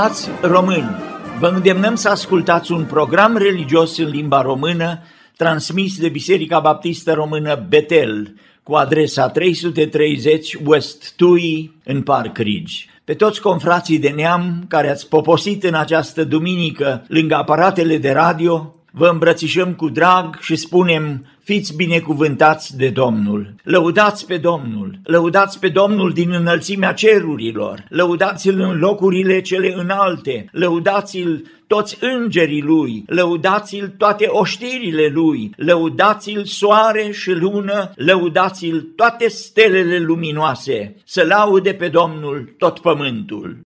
Frați români, vă îndemnăm să ascultați un program religios în limba română transmis de Biserica Baptistă Română Betel cu adresa 330 West Tui în Park Ridge. Pe toți confrații de neam care ați poposit în această duminică lângă aparatele de radio, vă îmbrățișăm cu drag și spunem Fiți binecuvântați de Domnul, lăudați pe Domnul, lăudați pe Domnul din înălțimea cerurilor, lăudați-L în locurile cele înalte, lăudați-L toți îngerii Lui, lăudați-L toate oștirile Lui, lăudați-L soare și lună, lăudați-L toate stelele luminoase, să laude pe Domnul tot pământul.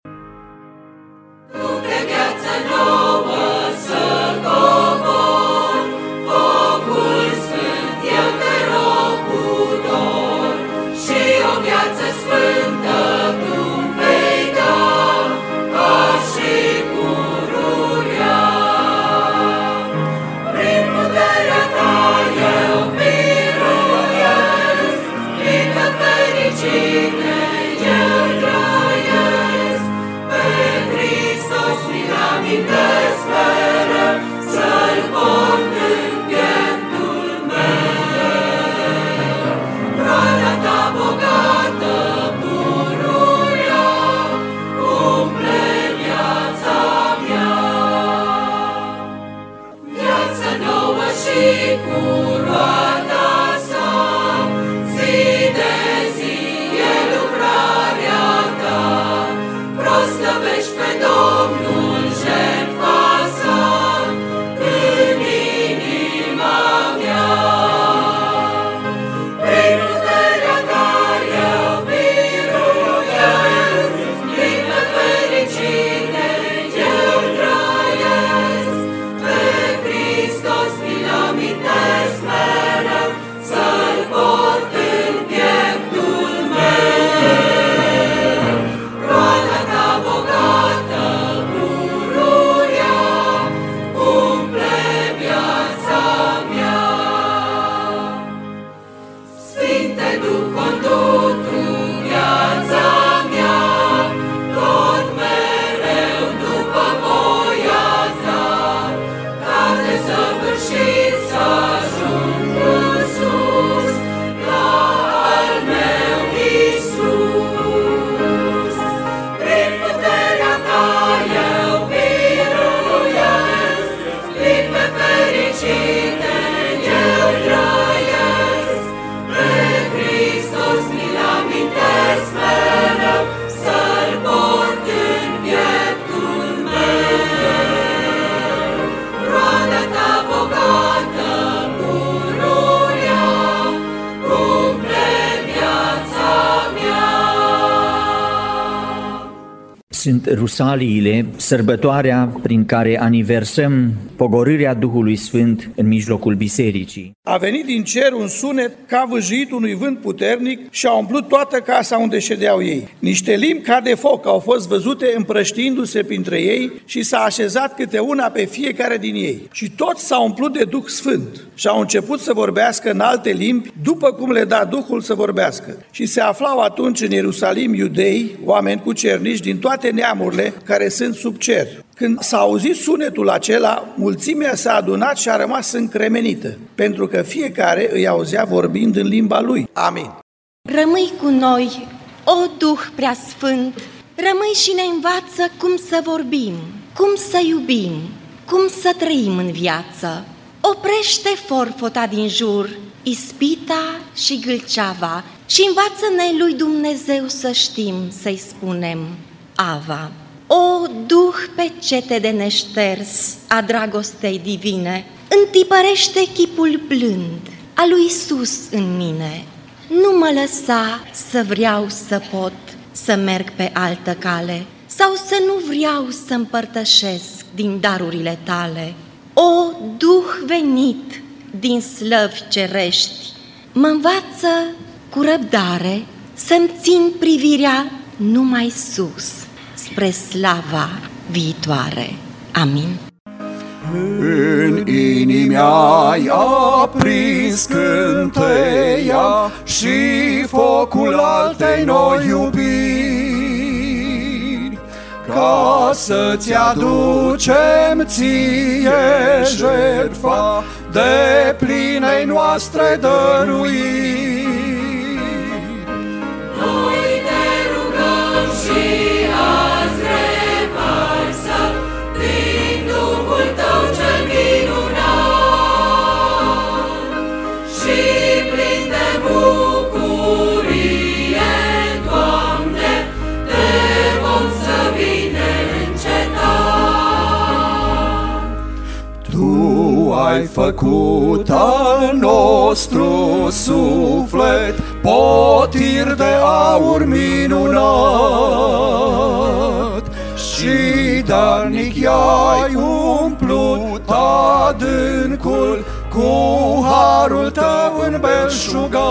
Sunt rusaliile, sărbătoarea prin care aniversăm pogorârea Duhului Sfânt în mijlocul bisericii. A venit din cer un sunet ca vâjit unui vânt puternic și a umplut toată casa unde ședeau ei. Niște limbi ca de foc au fost văzute împrăștiindu-se printre ei și s-a așezat câte una pe fiecare din ei. Și toți s-au umplut de Duh Sfânt și au început să vorbească în alte limbi, după cum le da Duhul să vorbească. Și se aflau atunci în Ierusalim iudei, oameni cu cernici din toate neamurile care sunt sub cer. Când s-a auzit sunetul acela, mulțimea s-a adunat și a rămas încremenită, pentru că fiecare îi auzea vorbind în limba lui. Amin. Rămâi cu noi, o Duh prea sfânt, rămâi și ne învață cum să vorbim, cum să iubim, cum să trăim în viață. Oprește forfota din jur, ispita și gâlceava și învață-ne lui Dumnezeu să știm să-i spunem Ava. O Duh pe cete de neșters a dragostei divine, întipărește chipul blând a lui Isus în mine. Nu mă lăsa să vreau să pot să merg pe altă cale sau să nu vreau să împărtășesc din darurile tale. O Duh venit din slăvi cerești, mă învață cu răbdare să-mi țin privirea numai sus – spre slava viitoare. Amin. În inimi ai aprins cânteia și focul altei noi iubiri, ca ca să-ți aducem ție jertfa de plinei noastre dăruiri. Ai făcut al nostru suflet potir de aur minunat și darnic i-ai umplut adâncul cu harul tău înbelșugat.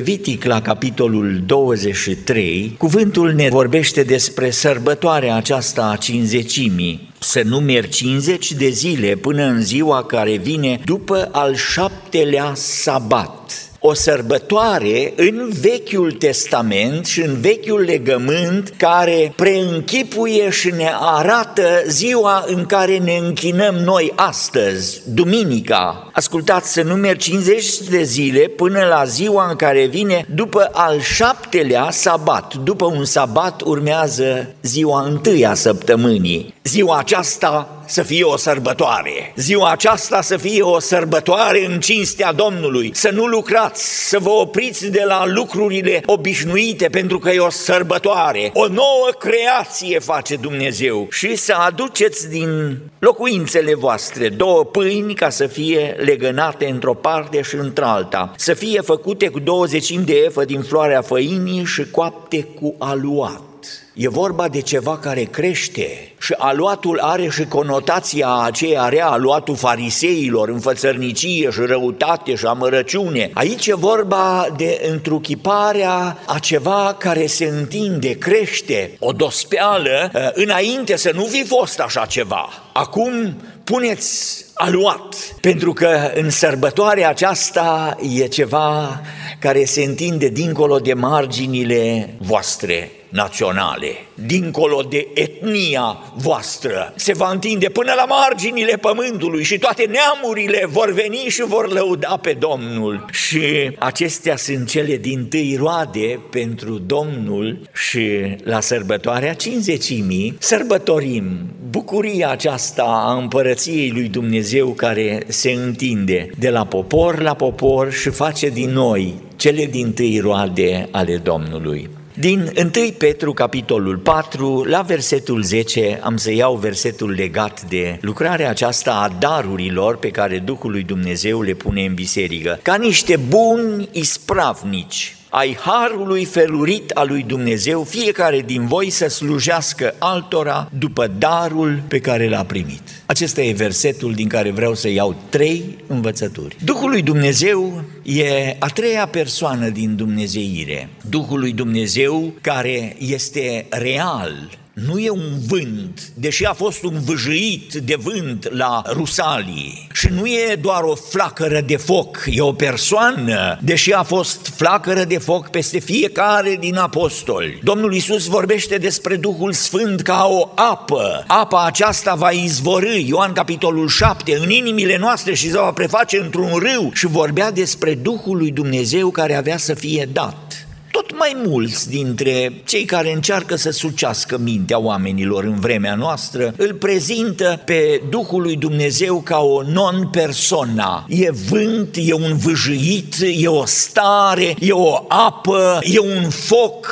Levitic, la capitolul 23, cuvântul ne vorbește despre sărbătoarea aceasta a cinzecimii. Să numeri 50 de zile până în ziua care vine după al șaptelea sabat o sărbătoare în Vechiul Testament și în Vechiul Legământ care preînchipuie și ne arată ziua în care ne închinăm noi astăzi, duminica. Ascultați, să numeri 50 de zile până la ziua în care vine după al șaptelea sabat. După un sabat urmează ziua întâia săptămânii. Ziua aceasta să fie o sărbătoare. Ziua aceasta să fie o sărbătoare în cinstea Domnului. Să nu lucrați, să vă opriți de la lucrurile obișnuite pentru că e o sărbătoare. O nouă creație face Dumnezeu și să aduceți din locuințele voastre două pâini ca să fie legănate într-o parte și într-alta. Să fie făcute cu 20 de efă din floarea făinii și coapte cu aluat. E vorba de ceva care crește și aluatul are și conotația aceea rea, aluatul fariseilor, înfățărnicie și răutate și amărăciune. Aici e vorba de întruchiparea a ceva care se întinde, crește, o dospeală, ă, înainte să nu fi fost așa ceva. Acum puneți aluat, pentru că în sărbătoarea aceasta e ceva care se întinde dincolo de marginile voastre naționale, dincolo de etnia voastră, se va întinde până la marginile pământului și toate neamurile vor veni și vor lăuda pe Domnul. Și acestea sunt cele din tâi roade pentru Domnul și la sărbătoarea cinzecimii sărbătorim bucuria aceasta a împărăției lui Dumnezeu care se întinde de la popor la popor și face din noi cele din tâi roade ale Domnului. Din 1 Petru, capitolul 4, la versetul 10, am să iau versetul legat de lucrarea aceasta a darurilor pe care Duhul lui Dumnezeu le pune în biserică. Ca niște buni ispravnici, ai harului felurit al lui Dumnezeu, fiecare din voi să slujească altora după darul pe care l-a primit. Acesta e versetul din care vreau să iau trei învățături. Duhul lui Dumnezeu e a treia persoană din Dumnezeire. Duhul lui Dumnezeu care este real, nu e un vânt, deși a fost un vâjâit de vânt la Rusalii. Și nu e doar o flacără de foc, e o persoană, deși a fost flacără de foc peste fiecare din apostoli. Domnul Isus vorbește despre Duhul Sfânt ca o apă. Apa aceasta va izvorâ, Ioan capitolul 7, în inimile noastre și se va preface într-un râu și vorbea despre Duhul lui Dumnezeu care avea să fie dat tot mai mulți dintre cei care încearcă să sucească mintea oamenilor în vremea noastră îl prezintă pe Duhul lui Dumnezeu ca o non-persona. E vânt, e un vâjâit, e o stare, e o apă, e un foc.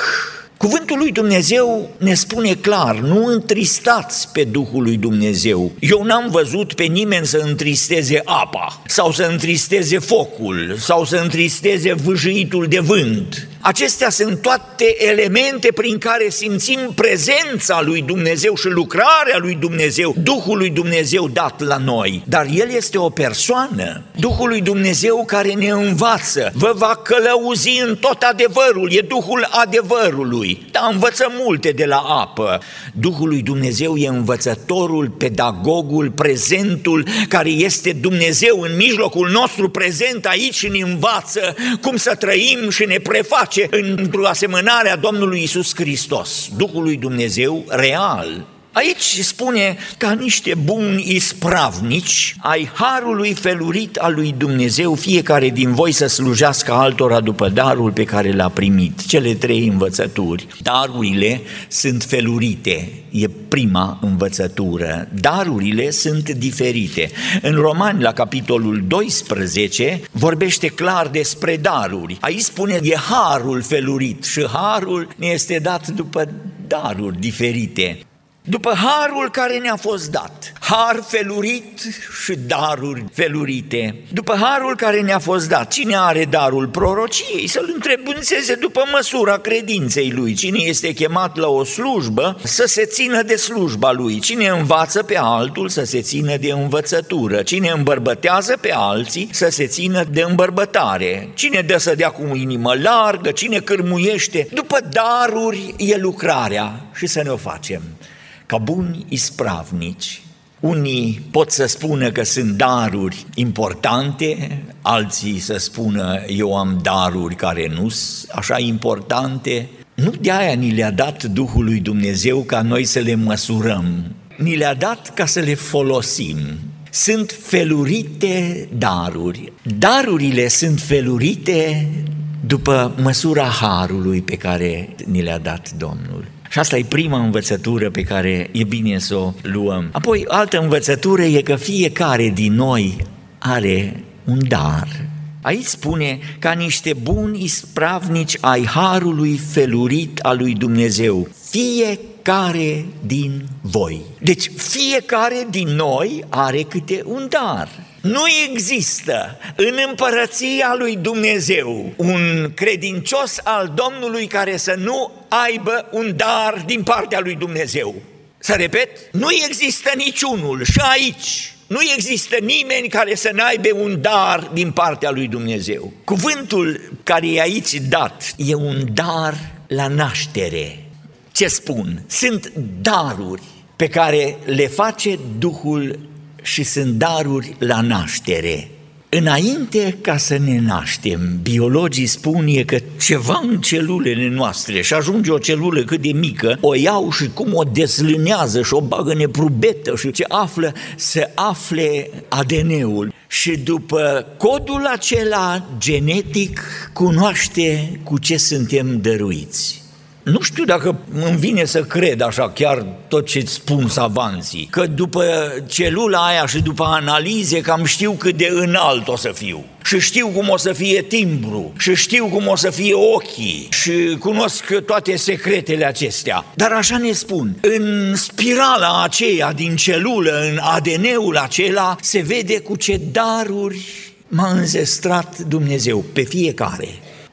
Cuvântul lui Dumnezeu ne spune clar, nu întristați pe Duhul lui Dumnezeu. Eu n-am văzut pe nimeni să întristeze apa, sau să întristeze focul, sau să întristeze vâjâitul de vânt. Acestea sunt toate elemente prin care simțim prezența lui Dumnezeu și lucrarea lui Dumnezeu, Duhul lui Dumnezeu dat la noi. Dar El este o persoană, Duhul lui Dumnezeu care ne învață, vă va călăuzi în tot adevărul, e Duhul adevărului. Da, învățăm multe de la apă. Duhul lui Dumnezeu e învățătorul, pedagogul, prezentul, care este Dumnezeu în mijlocul nostru prezent aici și ne învață cum să trăim și ne preface într-o asemănare a Domnului Isus Hristos, Duhul lui Dumnezeu real. Aici spune ca niște buni ispravnici ai harului felurit al lui Dumnezeu, fiecare din voi să slujească altora după darul pe care l-a primit. Cele trei învățături. Darurile sunt felurite, e prima învățătură. Darurile sunt diferite. În Romani, la capitolul 12, vorbește clar despre daruri. Aici spune, e harul felurit și harul ne este dat după daruri diferite după harul care ne-a fost dat, har felurit și daruri felurite, după harul care ne-a fost dat, cine are darul prorociei? Să-l întrebânțeze după măsura credinței lui, cine este chemat la o slujbă să se țină de slujba lui, cine învață pe altul să se țină de învățătură, cine îmbărbătează pe alții să se țină de îmbărbătare, cine dă să dea cu o inimă largă, cine cârmuiește, după daruri e lucrarea. Și să ne o facem ca buni ispravnici. Unii pot să spună că sunt daruri importante, alții să spună eu am daruri care nu sunt așa importante. Nu de aia ni le-a dat Duhul lui Dumnezeu ca noi să le măsurăm, ni le-a dat ca să le folosim. Sunt felurite daruri. Darurile sunt felurite după măsura harului pe care ni le-a dat Domnul. Și asta e prima învățătură pe care e bine să o luăm. Apoi, altă învățătură e că fiecare din noi are un dar. Aici spune ca niște buni ispravnici ai harului felurit al lui Dumnezeu. Fiecare din voi. Deci fiecare din noi are câte un dar. Nu există în împărăția lui Dumnezeu un credincios al Domnului care să nu aibă un dar din partea lui Dumnezeu. Să repet, nu există niciunul și aici nu există nimeni care să n-aibă un dar din partea lui Dumnezeu. Cuvântul care e aici dat e un dar la naștere. Ce spun? Sunt daruri pe care le face Duhul și sunt daruri la naștere. Înainte ca să ne naștem, biologii spun e că ceva în celulele noastre și ajunge o celulă cât de mică, o iau și cum o deslânează și o bagă neprubetă și ce află, se afle ADN-ul. Și după codul acela genetic cunoaște cu ce suntem dăruiți. Nu știu dacă îmi vine să cred așa chiar tot ce spun savanții, că după celula aia și după analize cam știu cât de înalt o să fiu și știu cum o să fie timbru și știu cum o să fie ochii și cunosc toate secretele acestea. Dar așa ne spun, în spirala aceea din celulă, în ADN-ul acela, se vede cu ce daruri m-a înzestrat Dumnezeu pe fiecare.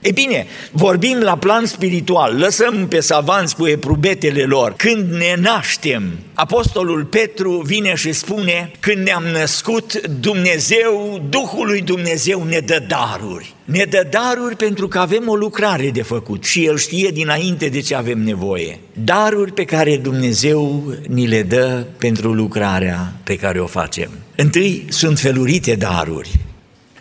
E bine, vorbim la plan spiritual, lăsăm pe savanți cu eprubetele lor. Când ne naștem, Apostolul Petru vine și spune, când ne-am născut, Dumnezeu, Duhul lui Dumnezeu ne dă daruri. Ne dă daruri pentru că avem o lucrare de făcut și El știe dinainte de ce avem nevoie. Daruri pe care Dumnezeu ni le dă pentru lucrarea pe care o facem. Întâi sunt felurite daruri.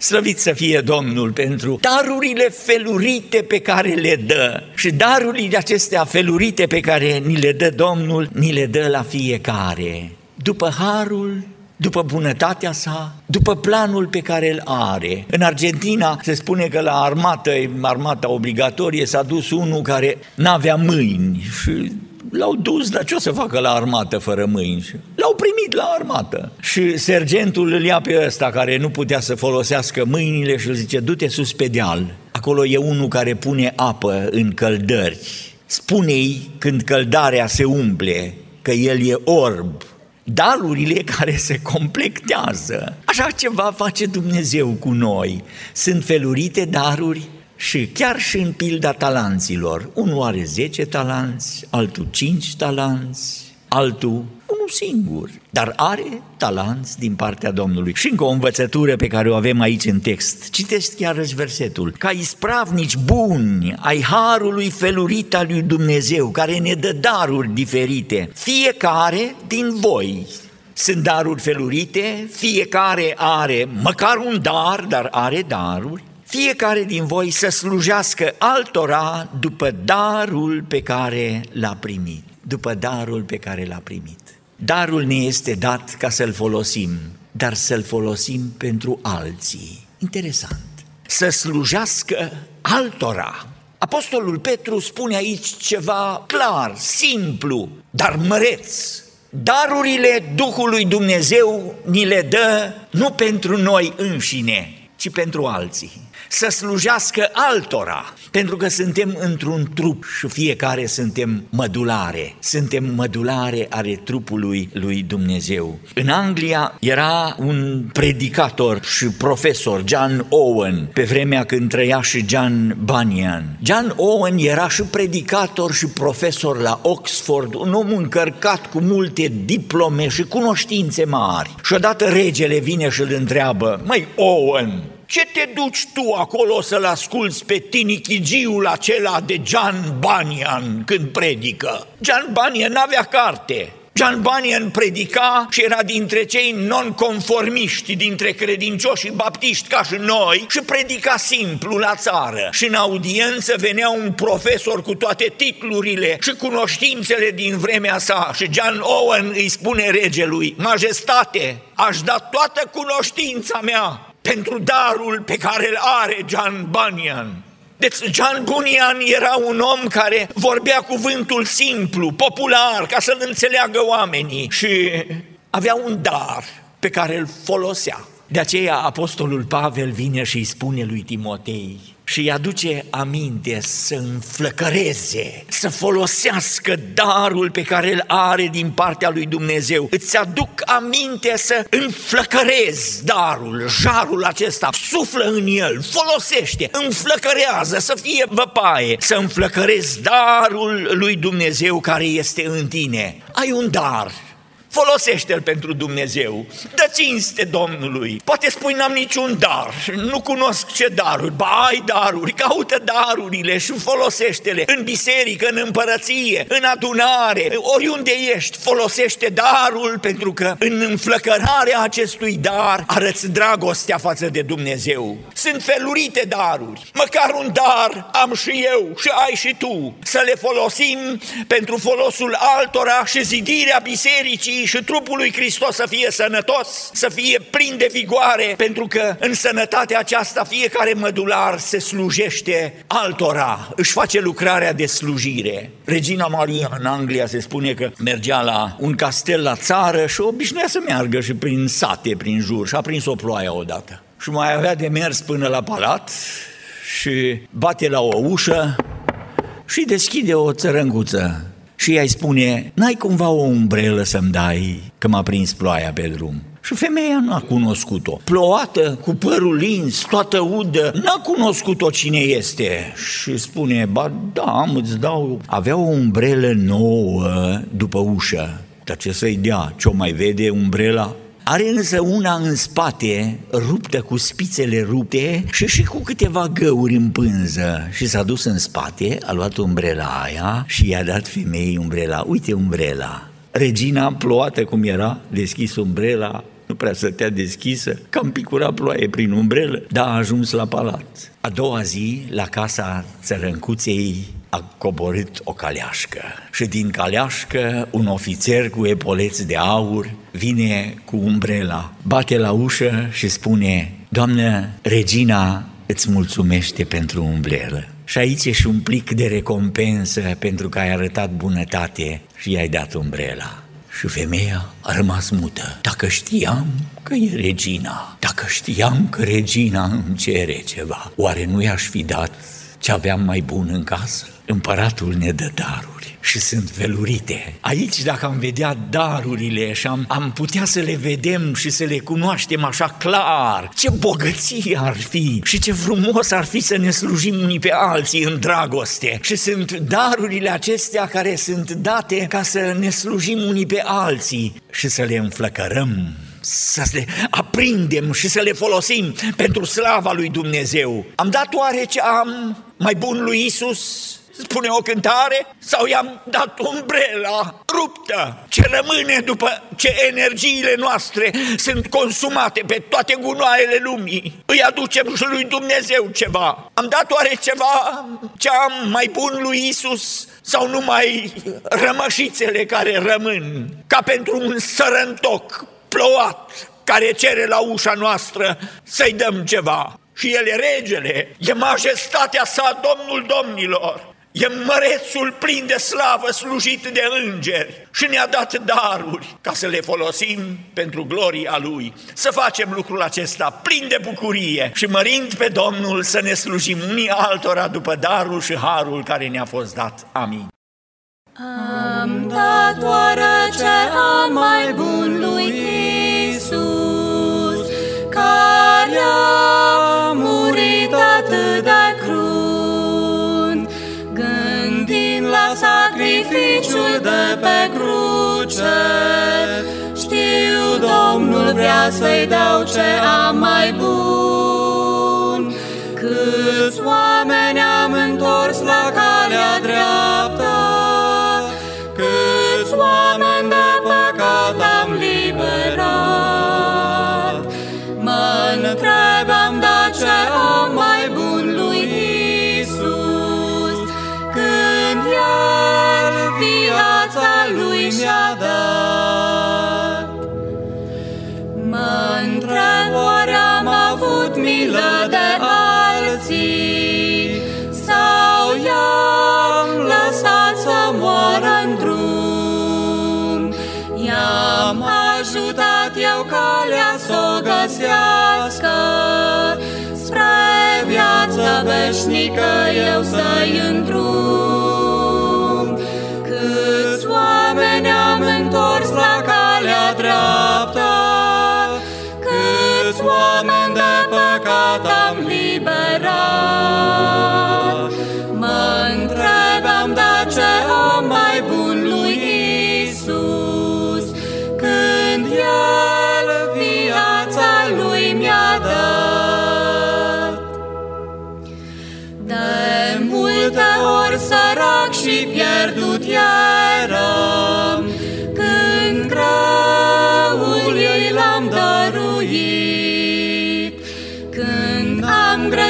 Slăvit să fie Domnul pentru darurile felurite pe care le dă. Și darurile acestea felurite pe care ni le dă Domnul, ni le dă la fiecare. După harul după bunătatea sa, după planul pe care îl are. În Argentina se spune că la armată, armata obligatorie, s-a dus unul care n-avea mâini și l-au dus, dar ce o să facă la armată fără mâini? L-au primit la armată. Și sergentul îl ia pe ăsta care nu putea să folosească mâinile și îl zice, du-te sus pe deal. Acolo e unul care pune apă în căldări. Spune-i când căldarea se umple că el e orb, darurile care se complectează. Așa ceva face Dumnezeu cu noi. Sunt felurite daruri Și chiar și în pilda talanților, unul are 10 talanți, altul 5 talanți, altul unul singur, dar are talanți din partea Domnului. Și încă o învățătură pe care o avem aici în text. Citești chiar versetul. Ca ispravnici buni ai harului felurit al lui Dumnezeu, care ne dă daruri diferite, fiecare din voi. Sunt daruri felurite, fiecare are măcar un dar, dar are daruri, fiecare din voi să slujească altora după darul pe care l-a primit. După darul pe care l-a primit. Darul ne este dat ca să-l folosim, dar să-l folosim pentru alții. Interesant. Să slujească altora. Apostolul Petru spune aici ceva clar, simplu, dar măreț. Darurile Duhului Dumnezeu ni le dă nu pentru noi înșine, ci pentru alții să slujească altora, pentru că suntem într-un trup și fiecare suntem mădulare, suntem mădulare ale trupului lui Dumnezeu. În Anglia era un predicator și profesor, John Owen, pe vremea când trăia și John Bunyan. John Owen era și predicator și profesor la Oxford, un om încărcat cu multe diplome și cunoștințe mari. Și odată regele vine și îl întreabă, măi Owen, ce te duci tu acolo să-l asculți pe tinichigiul acela de John Bunyan când predică? John Bunyan n-avea carte, John Bunyan predica și era dintre cei nonconformiști, dintre credincioși baptiști ca și noi și predica simplu la țară. Și în audiență venea un profesor cu toate titlurile și cunoștințele din vremea sa și John Owen îi spune regelui, Majestate, aș da toată cunoștința mea pentru darul pe care îl are John Bunyan. Deci John Bunyan era un om care vorbea cuvântul simplu, popular, ca să-l înțeleagă oamenii și avea un dar pe care îl folosea. De aceea Apostolul Pavel vine și îi spune lui Timotei, și îi aduce aminte să înflăcăreze, să folosească darul pe care îl are din partea lui Dumnezeu. Îți aduc aminte să înflăcărezi darul, jarul acesta, suflă în el, folosește, înflăcărează, să fie văpaie, să înflăcărezi darul lui Dumnezeu care este în tine. Ai un dar, Folosește-l pentru Dumnezeu, dă cinste Domnului. Poate spui, n-am niciun dar, nu cunosc ce daruri, ba ai daruri, caută darurile și folosește-le. În biserică, în împărăție, în adunare, oriunde ești, folosește darul pentru că în înflăcărarea acestui dar arăți dragostea față de Dumnezeu. Sunt felurite daruri, măcar un dar am și eu și ai și tu, să le folosim pentru folosul altora și zidirea bisericii și trupul lui Hristos să fie sănătos, să fie plin de vigoare, pentru că în sănătatea aceasta fiecare mădular se slujește altora, își face lucrarea de slujire. Regina Maria în Anglia se spune că mergea la un castel la țară și obișnuia să meargă și prin sate, prin jur și a prins o ploaie odată. Și mai avea de mers până la palat și bate la o ușă și deschide o țărânguță și ea îi spune, n-ai cumva o umbrelă să-mi dai, că m-a prins ploaia pe drum. Și femeia n-a cunoscut-o. Ploată, cu părul lins, toată udă, n-a cunoscut-o cine este. Și spune, ba da, am, îți dau. Avea o umbrelă nouă după ușă. Dar ce să-i dea? Ce-o mai vede umbrela? Are însă una în spate, ruptă cu spițele rupte și și cu câteva găuri în pânză. Și s-a dus în spate, a luat umbrela aia și i-a dat femeii umbrela. Uite umbrela. Regina, ploată cum era, deschis umbrela, nu prea stătea deschisă, cam picura ploaie prin umbrelă, dar a ajuns la palat. A doua zi, la casa țărâncuței, a coborât o caleașcă și din caleașcă un ofițer cu epoleți de aur vine cu umbrela, bate la ușă și spune Doamnă, regina îți mulțumește pentru umbrelă. Și aici e și un plic de recompensă pentru că ai arătat bunătate și i-ai dat umbrela. Și femeia a rămas mută. Dacă știam că e regina, dacă știam că regina îmi cere ceva, oare nu i-aș fi dat ce aveam mai bun în casă? Împăratul ne dă daruri și sunt velurite. Aici, dacă am vedea darurile și am, am putea să le vedem și să le cunoaștem așa clar, ce bogăție ar fi și ce frumos ar fi să ne slujim unii pe alții în dragoste. Și sunt darurile acestea care sunt date ca să ne slujim unii pe alții și să le înflăcărăm să le aprindem și să le folosim pentru slava lui Dumnezeu. Am dat oare ce am mai bun lui Isus? spune o cântare, sau i-am dat umbrela ruptă, ce rămâne după ce energiile noastre sunt consumate pe toate gunoaiele lumii. Îi aducem și lui Dumnezeu ceva. Am dat oare ceva ce am mai bun lui Isus sau numai rămășițele care rămân, ca pentru un sărăntoc plouat care cere la ușa noastră să-i dăm ceva. Și el e regele, e majestatea sa, Domnul Domnilor. E mărețul plin de slavă slujit de îngeri și ne-a dat daruri ca să le folosim pentru gloria Lui. Să facem lucrul acesta plin de bucurie și mărind pe Domnul să ne slujim unii altora după darul și harul care ne-a fost dat. Amin. Am dat oară ce am mai bun lui Isus, sacrificiul de pe cruce. Știu, Domnul vrea să-i dau ce am mai bun. Câți oameni am întors la calea dreaptă, lui mi-a dat. Mă întreb, oare am avut milă de alții sau i-am lăsat să moară în drum? I-am ajutat eu calea să o găsească, spre viață veșnică eu să-i îndrum. tam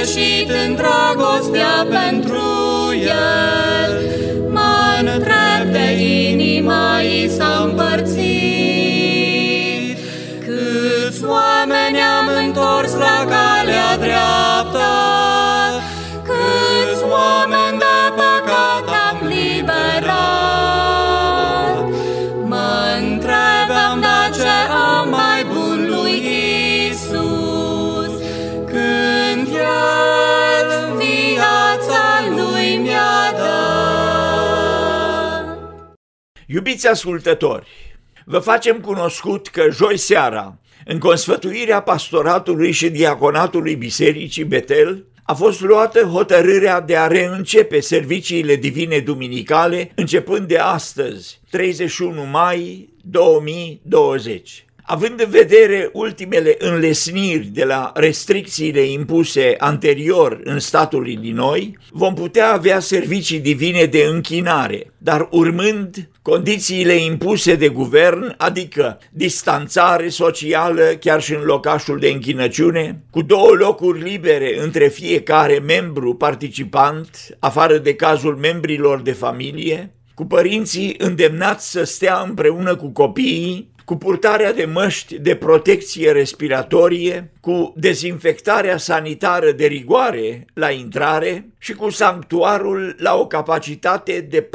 am greșit în dragostea pentru el, Mă întreb de inima i s-a împărțit. Câți oameni Iubiți ascultători, vă facem cunoscut că joi seara, în consfătuirea pastoratului și diaconatului Bisericii Betel, a fost luată hotărârea de a reîncepe serviciile divine duminicale începând de astăzi, 31 mai 2020. Având în vedere ultimele înlesniri de la restricțiile impuse anterior în statul Illinois, vom putea avea servicii divine de închinare, dar urmând condițiile impuse de guvern, adică distanțare socială chiar și în locașul de închinăciune, cu două locuri libere între fiecare membru participant, afară de cazul membrilor de familie, cu părinții îndemnați să stea împreună cu copiii cu purtarea de măști de protecție respiratorie, cu dezinfectarea sanitară de rigoare la intrare și cu sanctuarul la o capacitate de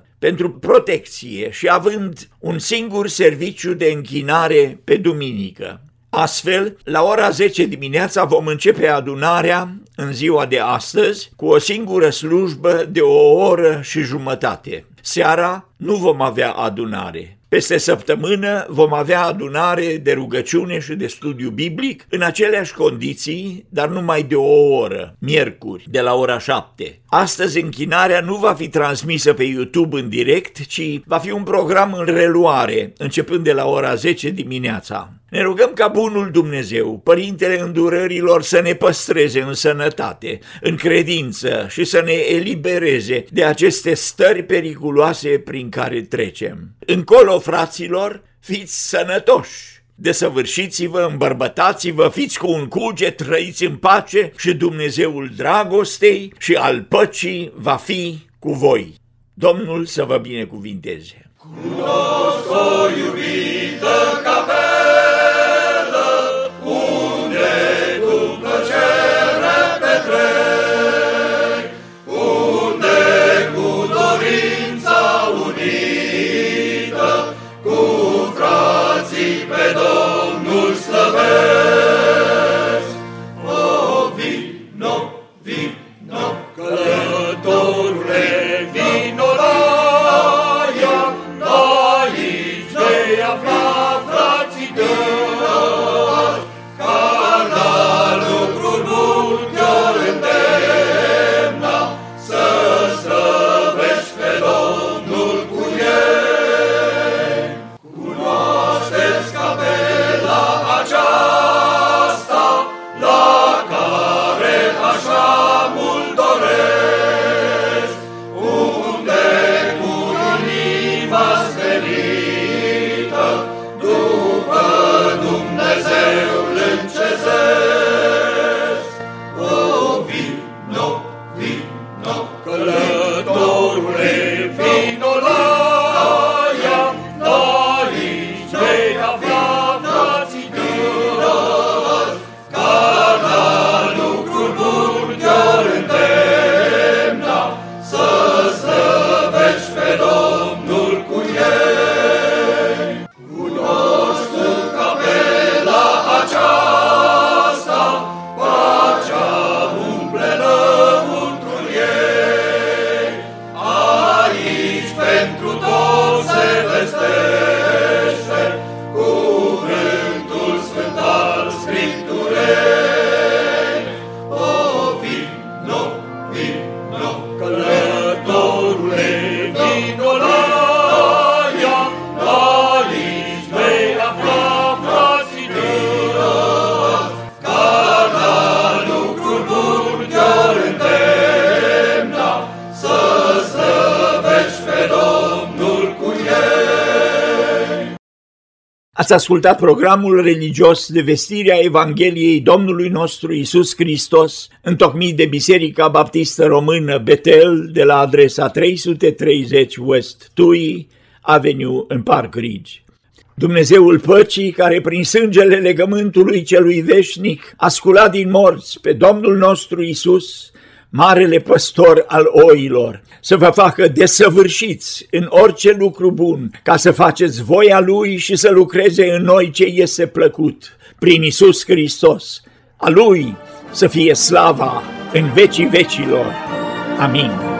40% pentru protecție și având un singur serviciu de închinare pe duminică. Astfel, la ora 10 dimineața vom începe adunarea în ziua de astăzi cu o singură slujbă de o oră și jumătate. Seara nu vom avea adunare. Peste săptămână vom avea adunare de rugăciune și de studiu biblic în aceleași condiții, dar numai de o oră, miercuri, de la ora 7. Astăzi închinarea nu va fi transmisă pe YouTube în direct, ci va fi un program în reluare, începând de la ora 10 dimineața. Ne rugăm ca bunul Dumnezeu, Părintele îndurărilor, să ne păstreze în sănătate, în credință și să ne elibereze de aceste stări periculoase prin care trecem. Încolo, fraților, fiți sănătoși! Desăvârșiți-vă, îmbărbătați-vă, fiți cu un cuget, trăiți în pace și Dumnezeul dragostei și al păcii va fi cu voi. Domnul să vă binecuvinteze! Cunosc o iubită of life. Ați ascultat programul religios de vestirea Evangheliei Domnului nostru Isus Hristos, întocmit de Biserica Baptistă Română Betel de la adresa 330 West Tui, Avenue în Park Ridge. Dumnezeul păcii, care prin sângele legământului celui veșnic a sculat din morți pe Domnul nostru Isus, marele păstor al oilor, să vă facă desăvârșiți în orice lucru bun, ca să faceți voia Lui și să lucreze în noi ce este plăcut, prin Isus Hristos. A Lui să fie slava în vecii vecilor. Amin.